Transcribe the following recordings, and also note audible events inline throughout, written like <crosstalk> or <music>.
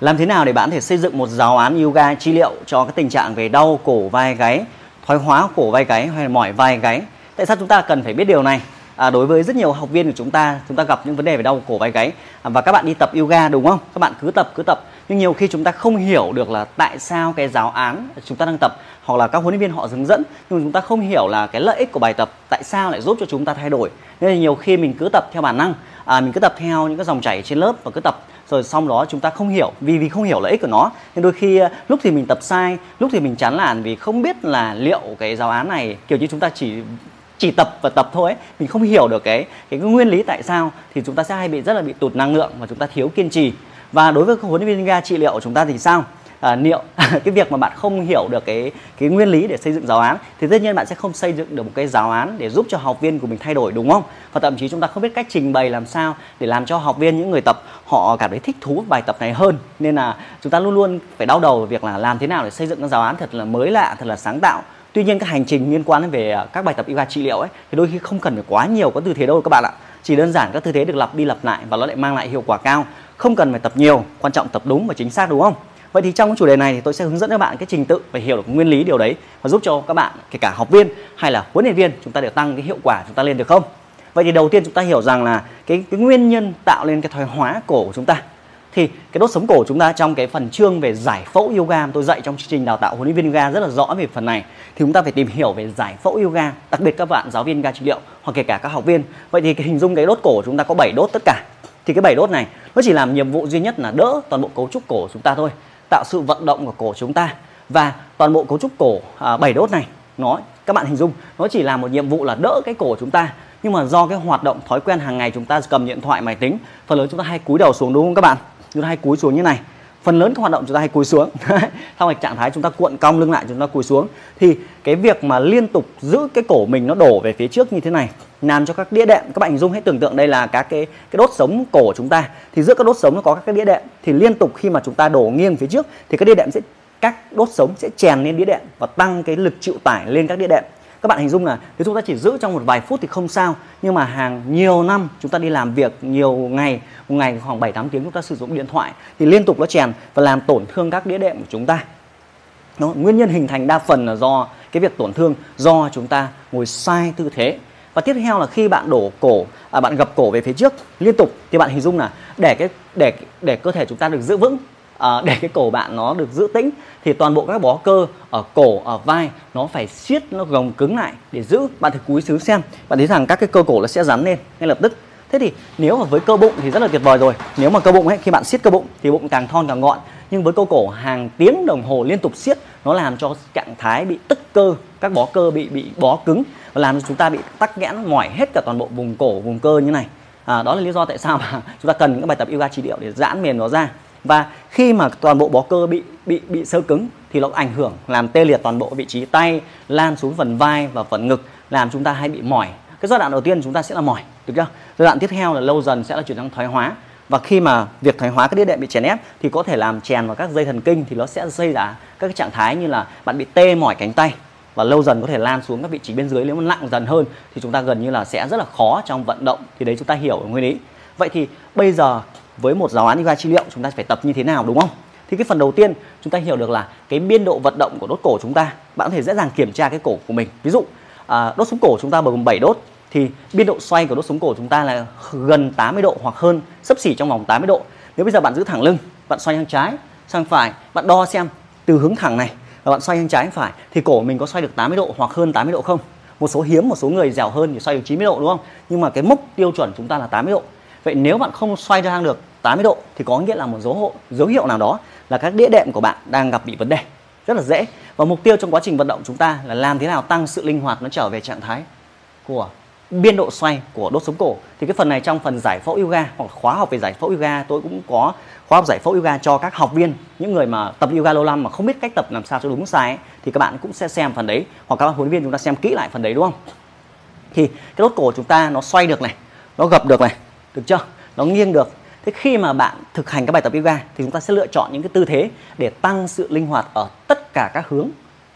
Làm thế nào để bạn có thể xây dựng một giáo án yoga trị liệu cho cái tình trạng về đau cổ vai gáy, thoái hóa cổ vai gáy hay là mỏi vai gáy? Tại sao chúng ta cần phải biết điều này? À, đối với rất nhiều học viên của chúng ta, chúng ta gặp những vấn đề về đau cổ vai gáy à, và các bạn đi tập yoga đúng không? Các bạn cứ tập cứ tập nhưng nhiều khi chúng ta không hiểu được là tại sao cái giáo án chúng ta đang tập hoặc là các huấn luyện viên họ hướng dẫn nhưng chúng ta không hiểu là cái lợi ích của bài tập tại sao lại giúp cho chúng ta thay đổi nên là nhiều khi mình cứ tập theo bản năng à, mình cứ tập theo những cái dòng chảy trên lớp và cứ tập rồi xong đó chúng ta không hiểu vì vì không hiểu lợi ích của nó. Nên đôi khi ờ, lúc thì mình tập sai lúc thì mình chán nản vì không biết là liệu cái giáo án này kiểu như chúng ta chỉ chỉ tập và tập thôi ấy, mình không hiểu được cái cái nguyên lý tại sao thì chúng ta sẽ hay bị rất là bị tụt năng lượng và chúng ta thiếu kiên trì. Và đối với huấn luyện viên ga trị liệu của chúng ta thì sao? À, liệu <laughs> cái việc mà bạn không hiểu được cái cái nguyên lý để xây dựng giáo án thì tất nhiên bạn sẽ không xây dựng được một cái giáo án để giúp cho học viên của mình thay đổi đúng không? Và thậm chí chúng ta không biết cách trình bày làm sao để làm cho học viên những người tập họ cảm thấy thích thú bài tập này hơn. Nên là chúng ta luôn luôn phải đau đầu về việc là làm thế nào để xây dựng các giáo án thật là mới lạ thật là sáng tạo. Tuy nhiên các hành trình liên quan về à, các bài tập yoga trị liệu ấy thì đôi khi không cần phải quá nhiều các tư thế đâu các bạn ạ. Chỉ đơn giản các tư thế được lặp đi lặp lại và nó lại mang lại hiệu quả cao. Không cần phải tập nhiều quan trọng tập đúng và chính xác đúng không? Vậy thì trong chủ đề này thì tôi sẽ hướng dẫn các bạn cái trình tự và hiểu được nguyên lý điều đấy và giúp cho các bạn, kể cả học viên hay là huấn luyện viên, chúng ta đều tăng cái hiệu quả chúng ta lên được không? Vậy thì đầu tiên chúng ta hiểu rằng là cái cái nguyên nhân tạo lên cái thoái hóa cổ của chúng ta. Thì cái đốt sống cổ của chúng ta trong cái phần chương về giải phẫu yoga tôi dạy trong chương trình đào tạo huấn luyện viên yoga rất là rõ về phần này. Thì chúng ta phải tìm hiểu về giải phẫu yoga, đặc biệt các bạn giáo viên yoga trị liệu hoặc kể cả các học viên. Vậy thì cái hình dung cái đốt cổ của chúng ta có 7 đốt tất cả. Thì cái bảy đốt này nó chỉ làm nhiệm vụ duy nhất là đỡ toàn bộ cấu trúc cổ của chúng ta thôi tạo sự vận động của cổ chúng ta. Và toàn bộ cấu trúc cổ à, bảy đốt này nó các bạn hình dung nó chỉ là một nhiệm vụ là đỡ cái cổ chúng ta. Nhưng mà do cái hoạt động thói quen hàng ngày chúng ta cầm điện thoại máy tính phần lớn chúng ta hay cúi đầu xuống đúng không các bạn? Chúng ta hay cúi xuống như này phần lớn các hoạt động chúng ta hay cúi xuống. <laughs> Trong này trạng thái chúng ta cuộn cong lưng lại, chúng ta cúi xuống, thì cái việc mà liên tục giữ cái cổ mình nó đổ về phía trước như thế này, làm cho các đĩa đệm, các bạn hình dung hãy tưởng tượng đây là các cái cái đốt sống cổ của chúng ta, thì giữa các đốt sống nó có các cái đĩa đệm, thì liên tục khi mà chúng ta đổ nghiêng phía trước, thì các đĩa đệm sẽ, các đốt sống sẽ chèn lên đĩa đệm và tăng cái lực chịu tải lên các đĩa đệm các bạn hình dung là nếu chúng ta chỉ giữ trong một vài phút thì không sao nhưng mà hàng nhiều năm chúng ta đi làm việc nhiều ngày một ngày khoảng 7 8 tiếng chúng ta sử dụng điện thoại thì liên tục nó chèn và làm tổn thương các đĩa đệm của chúng ta. Nó nguyên nhân hình thành đa phần là do cái việc tổn thương do chúng ta ngồi sai tư thế. Và tiếp theo là khi bạn đổ cổ à, bạn gập cổ về phía trước liên tục thì bạn hình dung là để cái để để cơ thể chúng ta được giữ vững à, để cái cổ bạn nó được giữ tĩnh thì toàn bộ các bó cơ ở cổ ở vai nó phải siết nó gồng cứng lại để giữ. Bạn thử cúi xuống xem bạn thấy rằng các cái cơ cổ nó sẽ rắn lên ngay lập tức. Thế thì nếu mà với cơ bụng thì rất là tuyệt vời rồi. Nếu mà cơ bụng ấy khi bạn siết cơ bụng thì bụng càng thon càng gọn. Nhưng với cơ cổ hàng tiếng đồng hồ liên tục siết nó làm cho trạng thái bị tức cơ các bó cơ bị bị bó cứng. Và làm cho chúng ta bị tắc nghẽn mỏi hết cả toàn bộ vùng cổ vùng cơ như này. À, đó là lý do tại sao mà <laughs> chúng ta cần những bài tập yoga trị liệu để giãn mềm nó ra và khi mà toàn bộ bó cơ bị bị bị sơ cứng thì nó ảnh hưởng, làm tê liệt toàn bộ vị trí tay, lan xuống phần vai và phần ngực, làm chúng ta hay bị mỏi. Cái giai đoạn đầu tiên chúng ta sẽ là mỏi, được chưa? Giai đoạn tiếp theo là lâu dần sẽ là chuyển sang thoái hóa. Và khi mà việc thoái hóa các đĩa đệm bị chèn ép thì có thể làm chèn vào các dây thần kinh thì nó sẽ gây ra các cái trạng thái như là bạn bị tê mỏi cánh tay và lâu dần có thể lan xuống các vị trí bên dưới. Nếu mà nặng dần hơn thì chúng ta gần như là sẽ rất là khó trong vận động. Thì đấy chúng ta hiểu nguyên lý vậy thì bây giờ với một giáo án yoga chi liệu chúng ta phải tập như thế nào đúng không? Thì cái phần đầu tiên chúng ta hiểu được là cái biên độ vận động của đốt cổ chúng ta bạn có thể dễ dàng kiểm tra cái cổ của mình. Ví dụ à, đốt sống cổ chúng ta gồm 7 đốt thì biên độ xoay của đốt sống cổ chúng ta là gần 80 độ hoặc hơn sấp xỉ trong vòng 80 độ. Nếu bây giờ bạn giữ thẳng lưng bạn xoay sang trái sang phải bạn đo xem từ hướng thẳng này và bạn xoay sang trái sang phải thì cổ mình có xoay được 80 độ hoặc hơn 80 độ không? Một số hiếm một số người dẻo hơn thì xoay được 90 độ đúng không? Nhưng mà cái mốc tiêu chuẩn chúng ta là 80 độ. Vậy nếu bạn không xoay ra được 80 độ thì có nghĩa là một dấu hiệu dấu hiệu nào đó là các đĩa đệm của bạn đang gặp bị vấn đề. Rất là dễ. Và mục tiêu trong quá trình vận động chúng ta là làm thế nào tăng sự linh hoạt nó trở về trạng thái của biên độ xoay của đốt sống cổ. Thì cái phần này trong phần giải phẫu yoga hoặc khóa học về giải phẫu yoga tôi cũng có khóa học giải phẫu yoga cho các học viên những người mà tập yoga lâu năm mà không biết cách tập làm sao cho đúng sai ấy, thì các bạn cũng sẽ xem phần đấy hoặc các bạn huấn luyện viên chúng ta xem kỹ lại phần đấy đúng không? Thì cái đốt cổ chúng ta nó xoay được này nó gập được này được chưa? Nó nghiêng được thế khi mà bạn thực hành các bài tập yoga thì chúng ta sẽ lựa chọn những cái tư thế để tăng sự linh hoạt ở tất cả các hướng,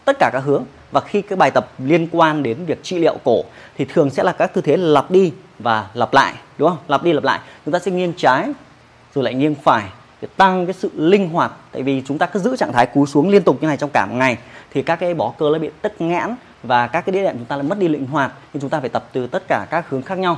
tất cả các hướng. Và khi các bài tập liên quan đến việc trị liệu cổ thì thường sẽ là các tư thế lặp đi và lặp lại, đúng không? Lặp đi lặp lại. Chúng ta sẽ nghiêng trái rồi lại nghiêng phải để tăng cái sự linh hoạt. Tại vì chúng ta cứ giữ trạng thái cúi xuống liên tục như này trong cả một ngày thì các cái bó cơ nó bị tắc nghẽn và các cái đĩa đệm chúng ta lại mất đi linh hoạt. Nên chúng ta phải tập từ tất cả các hướng khác nhau.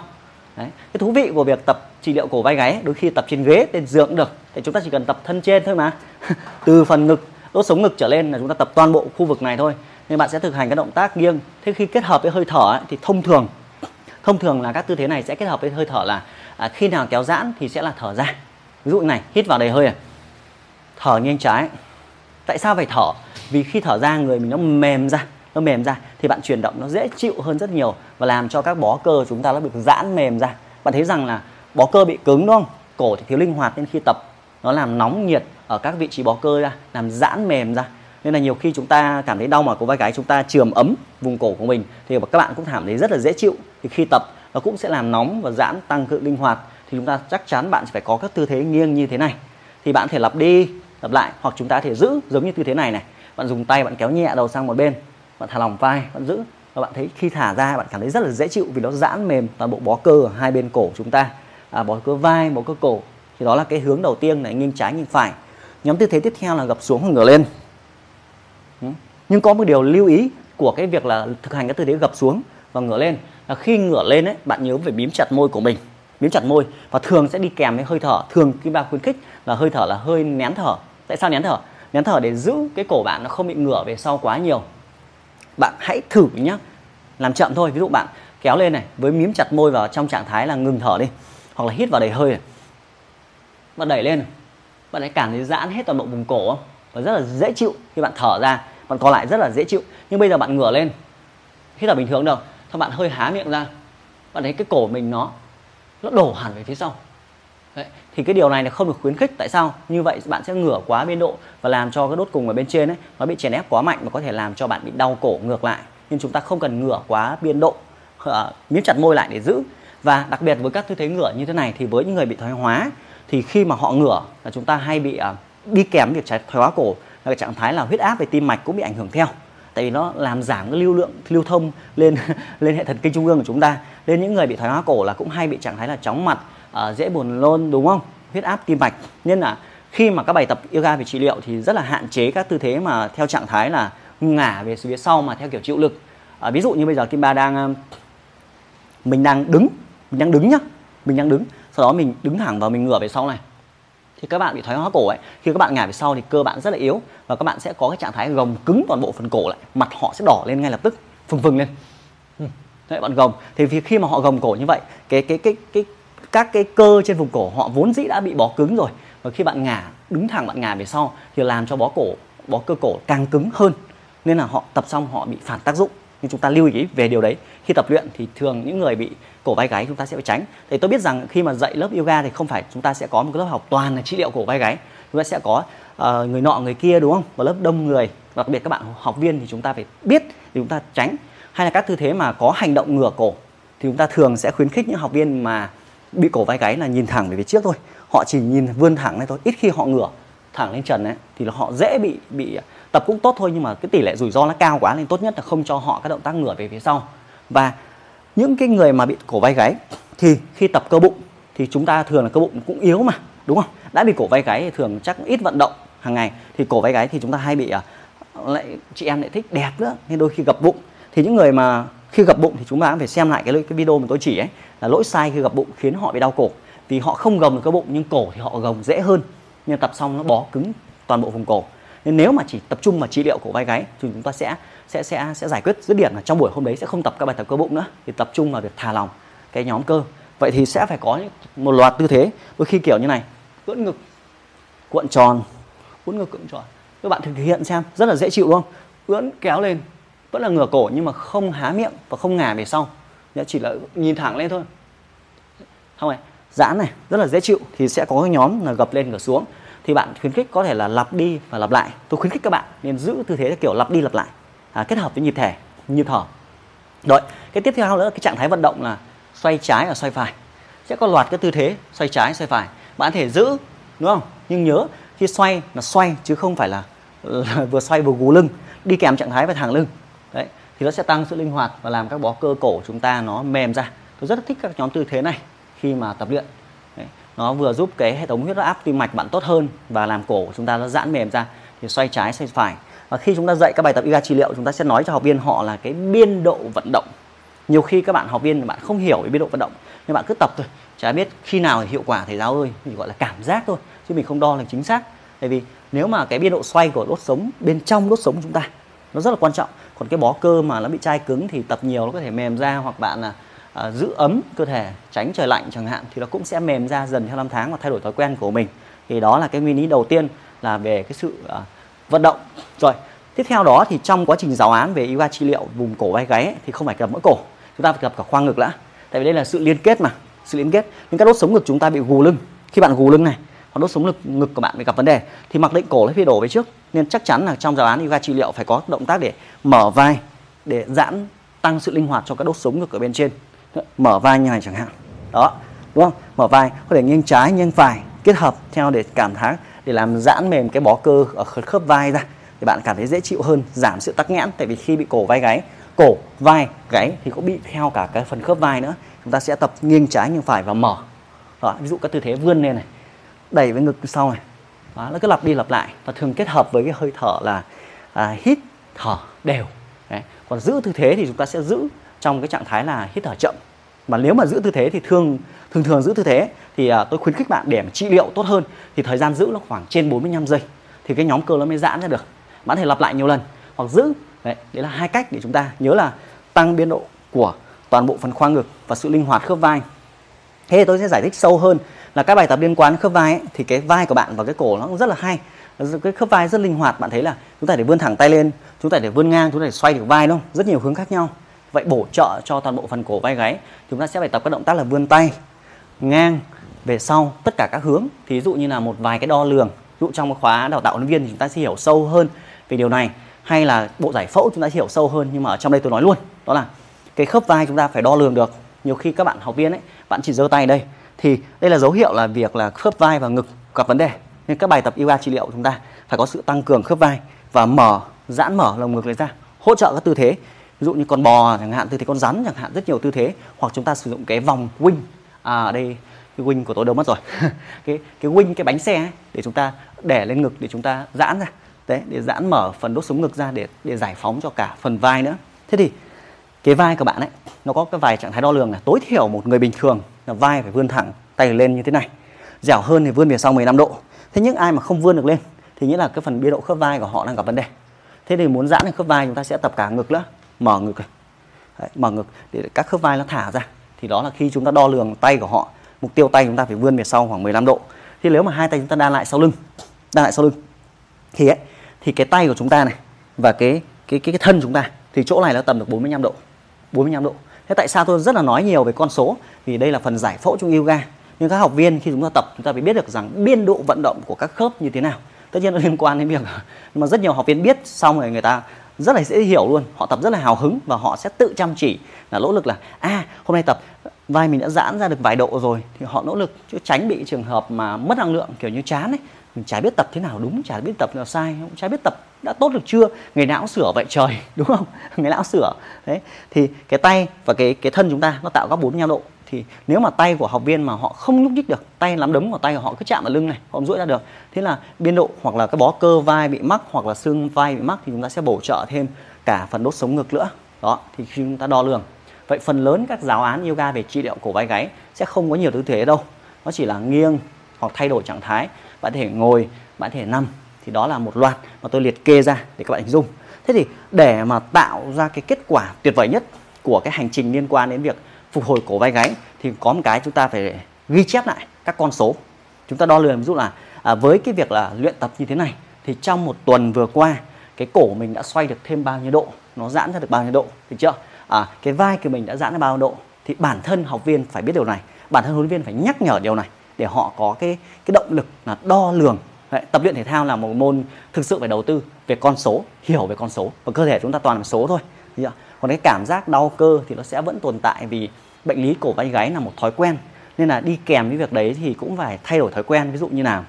Đấy. cái thú vị của việc tập trị liệu cổ vai gáy đôi khi tập trên ghế trên giường cũng được. Thì chúng ta chỉ cần tập thân trên thôi mà. <laughs> Từ phần ngực đốt sống ngực trở lên là chúng ta tập toàn bộ khu vực này thôi. Nên bạn sẽ thực hành các động tác nghiêng. Thế khi kết hợp với hơi thở ấy, thì thông thường thông thường là các tư thế này sẽ kết hợp với hơi thở là à, khi nào kéo giãn thì sẽ là thở ra. Ví dụ này hít vào đầy hơi này. Thở nghiêng trái. Tại sao phải thở? Vì khi thở ra người mình nó mềm ra nó mềm ra thì bạn chuyển động nó dễ chịu hơn rất nhiều và làm cho các bó cơ chúng ta nó được giãn mềm ra. Bạn thấy rằng là bó cơ bị cứng đúng không? Cổ thì thiếu linh hoạt nên khi tập, nó làm nóng nhiệt ở các vị trí bó cơ ra, làm giãn mềm ra. Nên là nhiều khi chúng ta cảm thấy đau mỏi cổ vai gáy chúng ta trường ấm vùng cổ của mình thì các bạn cũng cảm thấy rất là dễ chịu. Thì khi tập, nó cũng sẽ làm nóng và giãn, tăng cự linh hoạt thì chúng ta chắc chắn bạn phải có các tư thế nghiêng như thế này. Thì bạn thể lặp đi, lặp lại hoặc chúng ta thể giữ giống như tư thế này này. Bạn dùng tay bạn kéo nhẹ đầu sang một bên bạn thả lỏng vai bạn giữ. Và bạn thấy khi thả ra bạn cảm thấy rất là dễ chịu vì nó giãn mềm toàn bộ bó cơ ở hai bên cổ chúng ta. À, bó cơ vai bó cơ cổ. Thì đó là cái hướng đầu tiên này nghiêng trái nghiêng phải. Nhóm tư thế tiếp theo là gập xuống hoặc ngửa lên. Nhưng có một điều lưu ý của cái việc là thực hành các tư thế gập xuống và ngửa lên. Là khi ngửa lên ấy bạn nhớ phải bím chặt môi của mình. Bím chặt môi. Và thường sẽ đi kèm với hơi thở. Thường khi ba khuyến khích là hơi thở là hơi nén thở. Tại sao nén thở? Nén thở để giữ cái cổ bạn nó không bị ngửa về sau quá nhiều bạn hãy thử nhé làm chậm thôi, ví dụ bạn kéo lên này, với miếm chặt môi vào trong trạng thái là ngừng thở đi, hoặc là hít vào đầy hơi này. và đẩy lên bạn hãy cảm thấy giãn hết toàn bộ vùng cổ và rất là dễ chịu khi bạn thở ra. Bạn còn lại rất là dễ chịu. Nhưng bây giờ bạn ngửa lên. Hít là bình thường đâu. Thôi bạn hơi há miệng ra. Bạn thấy cái cổ mình nó nó đổ hẳn về phía sau. Đấy. thì cái điều này là không được khuyến khích. Tại sao? Như vậy bạn sẽ ngửa quá biên độ và làm cho cái đốt cùng ở bên trên ấy nó bị chèn ép quá mạnh và có thể làm cho bạn bị đau cổ ngược lại. Nhưng chúng ta không cần ngửa quá biên độ à, miếng chặt môi lại để giữ. Và đặc biệt với các tư thế ngửa như thế này thì với những người bị thoái hóa thì khi mà họ ngửa là chúng ta hay bị à, đi kèm việc thoái hóa cổ. Là cái trạng thái là huyết áp về tim mạch cũng bị ảnh hưởng theo. Tại vì nó làm giảm cái lưu lượng lưu thông lên <laughs> lên hệ thần kinh trung ương của chúng ta. Nên những người bị thoái hóa cổ là cũng hay bị trạng thái là chóng mặt uh, dễ buồn nôn đúng không? Huyết áp tim mạch. Nên là khi mà các bài tập yoga về trị liệu thì rất là hạn chế các tư thế mà theo trạng thái là ngả về phía sau mà theo kiểu chịu lực. À, ví dụ như bây giờ kim ba đang ờ, mình đang đứng mình đang đứng nhá mình đang đứng sau đó mình đứng thẳng và mình ngửa về sau này. Thì các bạn bị thoái hóa cổ ấy khi các bạn ngả về sau thì cơ bạn rất là yếu và các bạn sẽ có cái trạng thái gồng cứng toàn bộ phần cổ lại mặt họ sẽ đỏ lên ngay lập tức phừng phừng lên. Đấy, bạn gồng. Thì khi mà họ gồng cổ như vậy cái cái cái cái các cái cơ trên vùng cổ họ vốn dĩ đã bị bó cứng rồi. Và khi bạn ngả đứng thẳng bạn ngả về sau thì làm cho bó cổ bó cơ cổ càng cứng hơn. Nên là họ tập xong họ bị phản tác dụng. Nhưng chúng ta lưu ý về điều đấy. Khi tập luyện thì thường những người bị cổ vai gáy chúng ta sẽ phải tránh. Thì tôi biết rằng khi mà dạy lớp yoga thì không phải chúng ta sẽ có một cái lớp học toàn là trị liệu cổ vai gáy. Chúng ta sẽ có uh, người nọ người kia đúng không? Và lớp đông người đặc biệt các bạn học viên thì chúng ta phải biết thì chúng ta tránh. Hay là các tư thế mà có hành động ngửa cổ thì chúng ta thường sẽ khuyến khích những học viên mà bị cổ vai gáy là nhìn thẳng về phía trước thôi. Họ chỉ nhìn vươn thẳng này thôi. Ít khi họ ngửa thẳng lên trần ấy, thì là họ dễ bị bị à, tập cũng tốt thôi. Nhưng mà cái tỷ lệ rủi ro nó cao quá nên tốt nhất là không cho họ các động tác ngửa về phía sau. Và những cái người mà bị cổ vai gáy thì khi tập cơ bụng thì chúng ta thường là cơ bụng cũng yếu mà, đúng không? Đã bị cổ vai gáy thì thường chắc ít vận động hàng ngày. Thì cổ vai gáy thì chúng ta hay bị à, lại, chị em lại thích đẹp nữa. Nên đôi khi gập bụng. Thì những người mà khi gập bụng thì chúng ta phải xem lại cái cái video mà tôi chỉ ấy, là lỗi sai khi gập bụng khiến họ bị đau cổ. Vì họ không gồng được cơ bụng, nhưng cổ thì họ gồng dễ hơn. Nhưng tập xong nó bó cứng toàn bộ vùng cổ. Nên nếu mà chỉ tập trung mà trị liệu cổ vai gáy thì chúng ta sẽ sẽ sẽ sẽ giải quyết dứt điểm là trong buổi hôm đấy sẽ không tập các bài tập cơ bụng nữa. Thì tập trung vào việc thả lỏng cái nhóm cơ. Vậy thì sẽ phải có một loạt tư thế. Đôi khi kiểu như này ưỡn ngực, cuộn tròn uốn ngực, cuộn tròn. Các bạn thực hiện xem, rất là dễ chịu, đúng không? Ưỡn, kéo lên vẫn là ngửa cổ nhưng mà không há miệng và không ngả về sau. Chỉ là nhìn thẳng lên thôi. Không này giãn này rất là dễ chịu thì sẽ có cái nhóm là gập lên gập xuống. Thì bạn khuyến khích có thể là lặp đi và lặp lại. Tôi khuyến khích các bạn nên giữ tư thế kiểu lặp đi lặp lại. À, kết hợp với nhịp thể nhịp thở. Rồi cái tiếp theo nữa là cái trạng thái vận động là xoay trái và xoay phải. Sẽ có loạt các tư thế xoay trái xoay phải. Bạn có thể giữ đúng không? Nhưng nhớ khi xoay là xoay chứ không phải là, là vừa xoay vừa gù lưng. Đi kèm trạng thái và thẳng lưng đấy, thì nó sẽ tăng sự linh hoạt và làm các bó cơ cổ chúng ta nó mềm ra. Tôi rất thích các nhóm tư thế này khi mà tập luyện. Đấy. nó vừa giúp cái hệ thống huyết áp tim mạch bạn tốt hơn và làm cổ của chúng ta nó giãn mềm ra, thì xoay trái, xoay phải. Và khi chúng ta dạy các bài tập yoga trị liệu, chúng ta sẽ nói cho học viên họ là cái biên độ vận động. Nhiều khi các bạn học viên bạn không hiểu cái biên độ vận động, nhưng bạn cứ tập thôi, chả biết khi nào thì hiệu quả, thầy giáo ơi chỉ gọi là cảm giác thôi, chứ mình không đo là chính xác. Tại vì nếu mà cái biên độ xoay của đốt sống, bên trong đốt sống của chúng ta, nó rất là quan trọng còn cái bó cơ mà nó bị chai cứng thì tập nhiều nó có thể mềm ra hoặc bạn là uh, giữ ấm cơ thể tránh trời lạnh chẳng hạn thì nó cũng sẽ mềm ra dần theo năm tháng và thay đổi thói quen của mình. Thì đó là cái nguyên lý đầu tiên là về cái sự uh, vận động. Rồi tiếp theo đó thì trong quá trình giáo án về yoga trị liệu vùng cổ vai gáy ấy, thì không phải gặp mỗi cổ chúng ta phải gặp cả khoang ngực đã. Tại vì đây là sự liên kết mà sự liên kết. Nhưng các đốt sống ngực chúng ta bị gù lưng. Khi bạn gù lưng này hoặc đốt sống ngực ngực của bạn bị gặp vấn đề thì mặc định cổ nó phải đổ về trước nên chắc chắn là trong giáo án yoga trị liệu phải có động tác để mở vai để giãn tăng sự linh hoạt cho các đốt sống ngực ở bên trên. Mở vai như này chẳng hạn. Đó đúng không? Mở vai có thể nghiêng trái nghiêng phải kết hợp theo để cảm thấy để làm giãn mềm cái bó cơ ở khớp vai ra thì bạn cảm thấy dễ chịu hơn giảm sự tắc nghẽn. Tại vì khi bị cổ vai gáy cổ vai gáy thì cũng bị theo cả cái phần khớp vai nữa. Chúng ta sẽ tập nghiêng trái nghiêng phải và mở. Đó, ví dụ các tư thế vươn lên này đẩy với ngực sau này đó, nó cứ lặp đi lặp lại và thường kết hợp với cái hơi thở là à, hít thở đều. Đấy. còn giữ tư thế thì chúng ta sẽ giữ trong cái trạng thái là hít thở chậm. Mà nếu mà giữ tư thế thì thường thường thường giữ tư thế thì à, tôi khuyến khích bạn để mà trị liệu tốt hơn thì thời gian giữ nó khoảng trên 45 giây thì cái nhóm cơ nó mới giãn ra được. Bạn có thể lặp lại nhiều lần hoặc giữ. Đấy, đấy là hai cách để chúng ta nhớ là tăng biên độ của toàn bộ phần khoang ngực và sự linh hoạt khớp vai thế thì tôi sẽ giải thích sâu hơn là các bài tập liên quan khớp vai ấy, thì cái vai của bạn và cái cổ nó cũng rất là hay. Cái khớp vai rất linh hoạt bạn thấy là chúng ta để vươn thẳng tay lên chúng ta để vươn ngang chúng ta để xoay được vai đúng không? Rất nhiều hướng khác nhau. Vậy bổ trợ cho toàn bộ phần cổ vai gáy chúng ta sẽ phải tập các động tác là vươn tay ngang về sau tất cả các hướng. Thí dụ như là một vài cái đo lường ví dụ trong khóa đào tạo huấn viên thì chúng ta sẽ hiểu sâu hơn về điều này. Hay là bộ giải phẫu chúng ta sẽ hiểu sâu hơn nhưng mà ở trong đây tôi nói luôn đó là cái khớp vai chúng ta phải đo lường được nhiều khi các bạn học viên ấy bạn chỉ giơ tay đây. Thì đây là dấu hiệu là việc là khớp vai và ngực gặp vấn đề. Nên các bài tập yoga trị liệu chúng ta phải có sự tăng cường khớp vai và mở giãn mở lồng ngực lấy ra hỗ trợ các tư thế. Ví dụ như con bò chẳng hạn tư thế con rắn chẳng hạn rất nhiều tư thế. Hoặc chúng ta sử dụng cái vòng wing. À ở đây cái wing của tôi đâu mất rồi. <laughs> Cái cái wing cái bánh xe ấy, để chúng ta để lên ngực để chúng ta giãn ra. Đấy để giãn mở phần đốt sống ngực ra để để giải phóng cho cả phần vai nữa. Thế thì cái vai của bạn ấy nó có cái vài trạng thái đo lường là tối thiểu một người bình thường là vai phải vươn thẳng tay lên như thế này. Dẻo hơn thì vươn về sau 15 độ. Thế nhưng ai mà không vươn được lên thì nghĩa là cái phần biên độ khớp vai của họ đang gặp vấn đề. Thế thì muốn giãn được khớp vai chúng ta sẽ tập cả ngực nữa. Mở ngực này. Đấy, mở ngực để các khớp vai nó thả ra. Thì đó là khi chúng ta đo lường tay của họ. Mục tiêu tay chúng ta phải vươn về sau khoảng 15 độ. Thì nếu mà hai tay chúng ta đan lại sau lưng đan lại sau lưng thì ấy thì cái tay của chúng ta này và cái cái cái, cái thân chúng ta thì chỗ này nó tầm được 45 độ 45 độ thế tại sao tôi rất là nói nhiều về con số? Vì đây là phần giải phẫu trong yoga nhưng các học viên khi chúng ta tập chúng ta phải biết được rằng biên độ vận động của các khớp như thế nào. Tất nhiên nó liên quan đến việc <laughs> nhưng mà rất nhiều học viên biết xong rồi người ta rất là dễ hiểu luôn. Họ tập rất là hào hứng và họ sẽ tự chăm chỉ là nỗ lực là a à, hôm nay tập vai mình đã giãn ra được vài độ rồi thì họ nỗ lực chứ tránh bị trường hợp mà mất năng lượng kiểu như chán ấy mình chả biết tập thế nào đúng, chả biết tập nào sai chả biết tập đã tốt được chưa. Người não sửa vậy trời, <laughs> đúng không? Người não sửa. Đấy, thì cái tay và cái cái thân chúng ta nó tạo góc 45 độ. Thì nếu mà tay của học viên mà họ không nhúc nhích được, tay nắm đấm của tay của họ cứ chạm vào lưng này, họ không duỗi ra được. Thế là biên độ hoặc là cái bó cơ vai bị mắc hoặc là xương vai bị mắc thì chúng ta sẽ bổ trợ thêm cả phần đốt sống ngực nữa đó, thì khi chúng ta đo lường. Vậy phần lớn các giáo án yoga về trị liệu cổ vai gáy sẽ không có nhiều tư thế đâu. Nó chỉ là nghiêng hoặc thay đổi trạng thái bạn thể ngồi bạn thể nằm. Thì đó là một loạt mà tôi liệt kê ra để các bạn hình dung. Thế thì để mà tạo ra cái kết quả tuyệt vời nhất của cái hành trình liên quan đến việc phục hồi cổ vai gáy thì có một cái chúng ta phải ghi chép lại các con số. Chúng ta đo lường ví dụ là à, với cái việc là luyện tập như thế này thì trong một tuần vừa qua cái cổ mình đã xoay được thêm bao nhiêu độ? Nó giãn ra được bao nhiêu độ? Được chưa? À, cái vai của mình đã giãn ra bao nhiêu độ? Thì bản thân học viên phải biết điều này. Bản thân huấn luyện viên phải nhắc nhở điều này để họ có cái cái động lực là đo lường. Đấy, tập luyện thể thao là một môn thực sự phải đầu tư về con số hiểu về con số. Và cơ thể chúng ta toàn là số thôi. Còn cái cảm giác đau cơ thì nó sẽ vẫn tồn tại vì bệnh lý cổ vai gáy là một thói quen. Nên là đi kèm với việc đấy thì cũng phải thay đổi thói quen. Ví dụ như nào?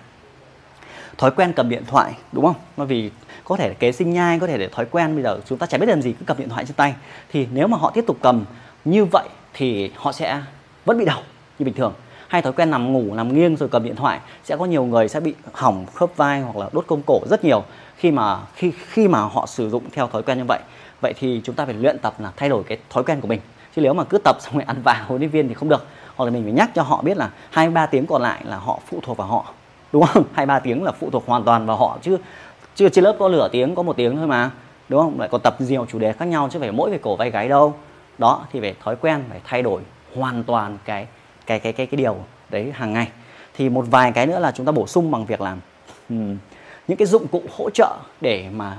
Thói quen cầm điện thoại đúng không? Bởi vì có thể kế sinh nhai có thể để thói quen bây giờ chúng ta chả biết làm gì cứ cầm điện thoại trên tay. Thì nếu mà họ tiếp tục cầm như vậy thì họ sẽ vẫn bị đau như bình thường hay thói quen nằm ngủ, nằm nghiêng rồi cầm điện thoại, sẽ có nhiều người sẽ bị hỏng khớp vai hoặc là đốt công cổ rất nhiều khi mà, khi khi mà họ sử dụng theo thói quen như vậy. Vậy thì chúng ta phải luyện tập là thay đổi cái thói quen của mình. Chứ nếu mà cứ tập <laughs> xong rồi ăn vạ huấn luyện viên thì không được. Hoặc là mình phải nhắc cho họ biết là hai ba tiếng còn lại là họ phụ thuộc vào họ. Đúng không? <laughs> Hai ba tiếng là phụ thuộc hoàn toàn vào họ chứ chưa trên lớp có nửa tiếng, có một tiếng thôi mà. Đúng không? Lại còn tập nhiều chủ đề khác nhau chứ phải mỗi về cổ vai gáy đâu. Đó, thì về thói quen phải thay đổi hoàn toàn cái cái cái cái cái điều đấy hàng ngày. Thì một vài cái nữa là chúng ta bổ sung bằng việc làm um, những cái dụng cụ hỗ trợ để mà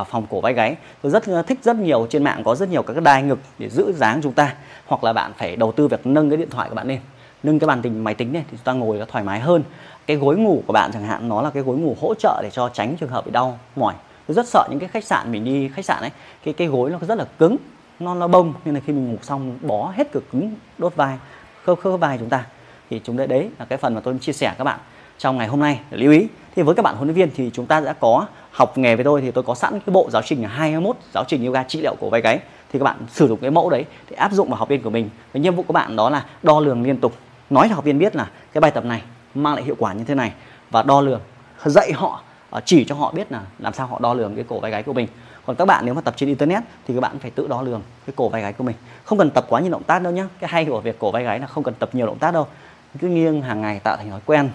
uh, phòng cổ vai gáy. Tôi rất ờ, thích rất nhiều trên mạng có rất nhiều các cái đai ngực để giữ dáng chúng ta. Hoặc là bạn phải đầu tư việc nâng cái điện thoại của bạn lên nâng cái bàn tính máy tính này thì chúng ta ngồi nó thoải mái hơn. Cái gối ngủ của bạn chẳng hạn nó là cái gối ngủ hỗ trợ để cho tránh trường hợp bị đau mỏi. Tôi rất sợ những cái khách sạn mình đi khách sạn ấy cái cái gối nó rất là cứng non nó bông nên là khi mình ngủ xong bó hết cực cứng đốt vai khớp khớp vai chúng ta. Thì chúng ta đấy là cái phần mà tôi chia sẻ các bạn trong ngày hôm nay. Để lưu ý, thì với các bạn huấn luyện viên thì chúng ta đã có học nghề với tôi thì tôi có sẵn cái bộ giáo trình 21 giáo trình yoga trị liệu của vai gáy. Thì các bạn sử dụng cái mẫu đấy để áp dụng vào học viên của mình. Và nhiệm vụ của bạn đó là đo lường liên tục. Nói cho học viên biết là cái bài tập này mang lại hiệu quả như thế này và đo lường, dạy họ ờ, chỉ cho họ biết là làm sao họ đo lường cái cổ vai gáy của mình còn các bạn nếu mà tập trên internet thì các bạn phải tự đo lường cái cổ vai gáy của mình. Không cần tập quá nhiều động tác đâu nhé cái hay của việc cổ vai gáy là không cần tập nhiều động tác đâu. Cứ nghiêng hàng ngày tạo thành thói quen.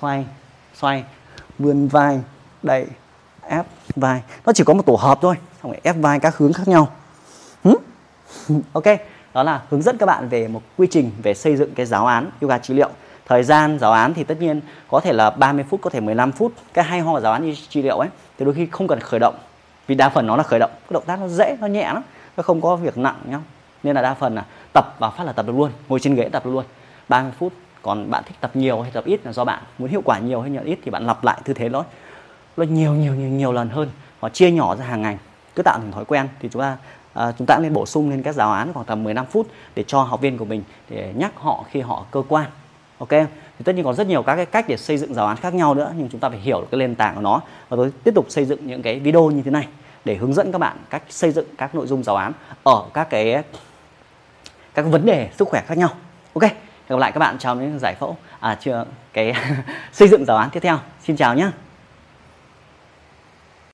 Xoay xoay, vươn vai, đẩy, ép vai. Nó chỉ có một tổ hợp thôi, xong rồi ép vai các hướng khác nhau. <laughs> Ok, đó là hướng dẫn các bạn về một quy trình về xây dựng cái giáo án yoga trị liệu thời gian giáo án thì tất nhiên có thể là 30 phút có thể 15 phút. Cái hay ho giáo án như trị liệu ấy thì đôi khi không cần khởi động vì đa phần nó là khởi động. Cái động tác nó dễ nó nhẹ lắm nó không có việc nặng nhá nên là đa phần là tập và phát là tập được luôn ngồi trên ghế tập được luôn. 30 phút. Còn bạn thích tập nhiều hay tập ít là do bạn. Muốn hiệu quả nhiều hay nhiều ít thì bạn lặp lại tư thế đó. Nó nhiều nhiều nhiều nhiều lần hơn. Hoặc chia nhỏ ra hàng ngày cứ tạo thành thói quen. Thì chúng ta à, chúng ta nên bổ sung lên các giáo án khoảng tầm 15 phút để cho học viên của mình để nhắc họ khi họ cơ quan ok? Thì tất nhiên còn rất nhiều các cái cách để xây dựng giáo án khác nhau nữa, nhưng chúng ta phải hiểu được cái nền tảng của nó. Và tôi tiếp tục xây dựng những cái video như thế này để hướng dẫn các bạn cách xây dựng các nội dung giáo án ở các cái, các vấn đề sức khỏe khác nhau. Ok? Gặp lại các bạn trong những giải phẫu à chưa, cái <laughs> xây dựng giáo án tiếp theo. Xin chào nhé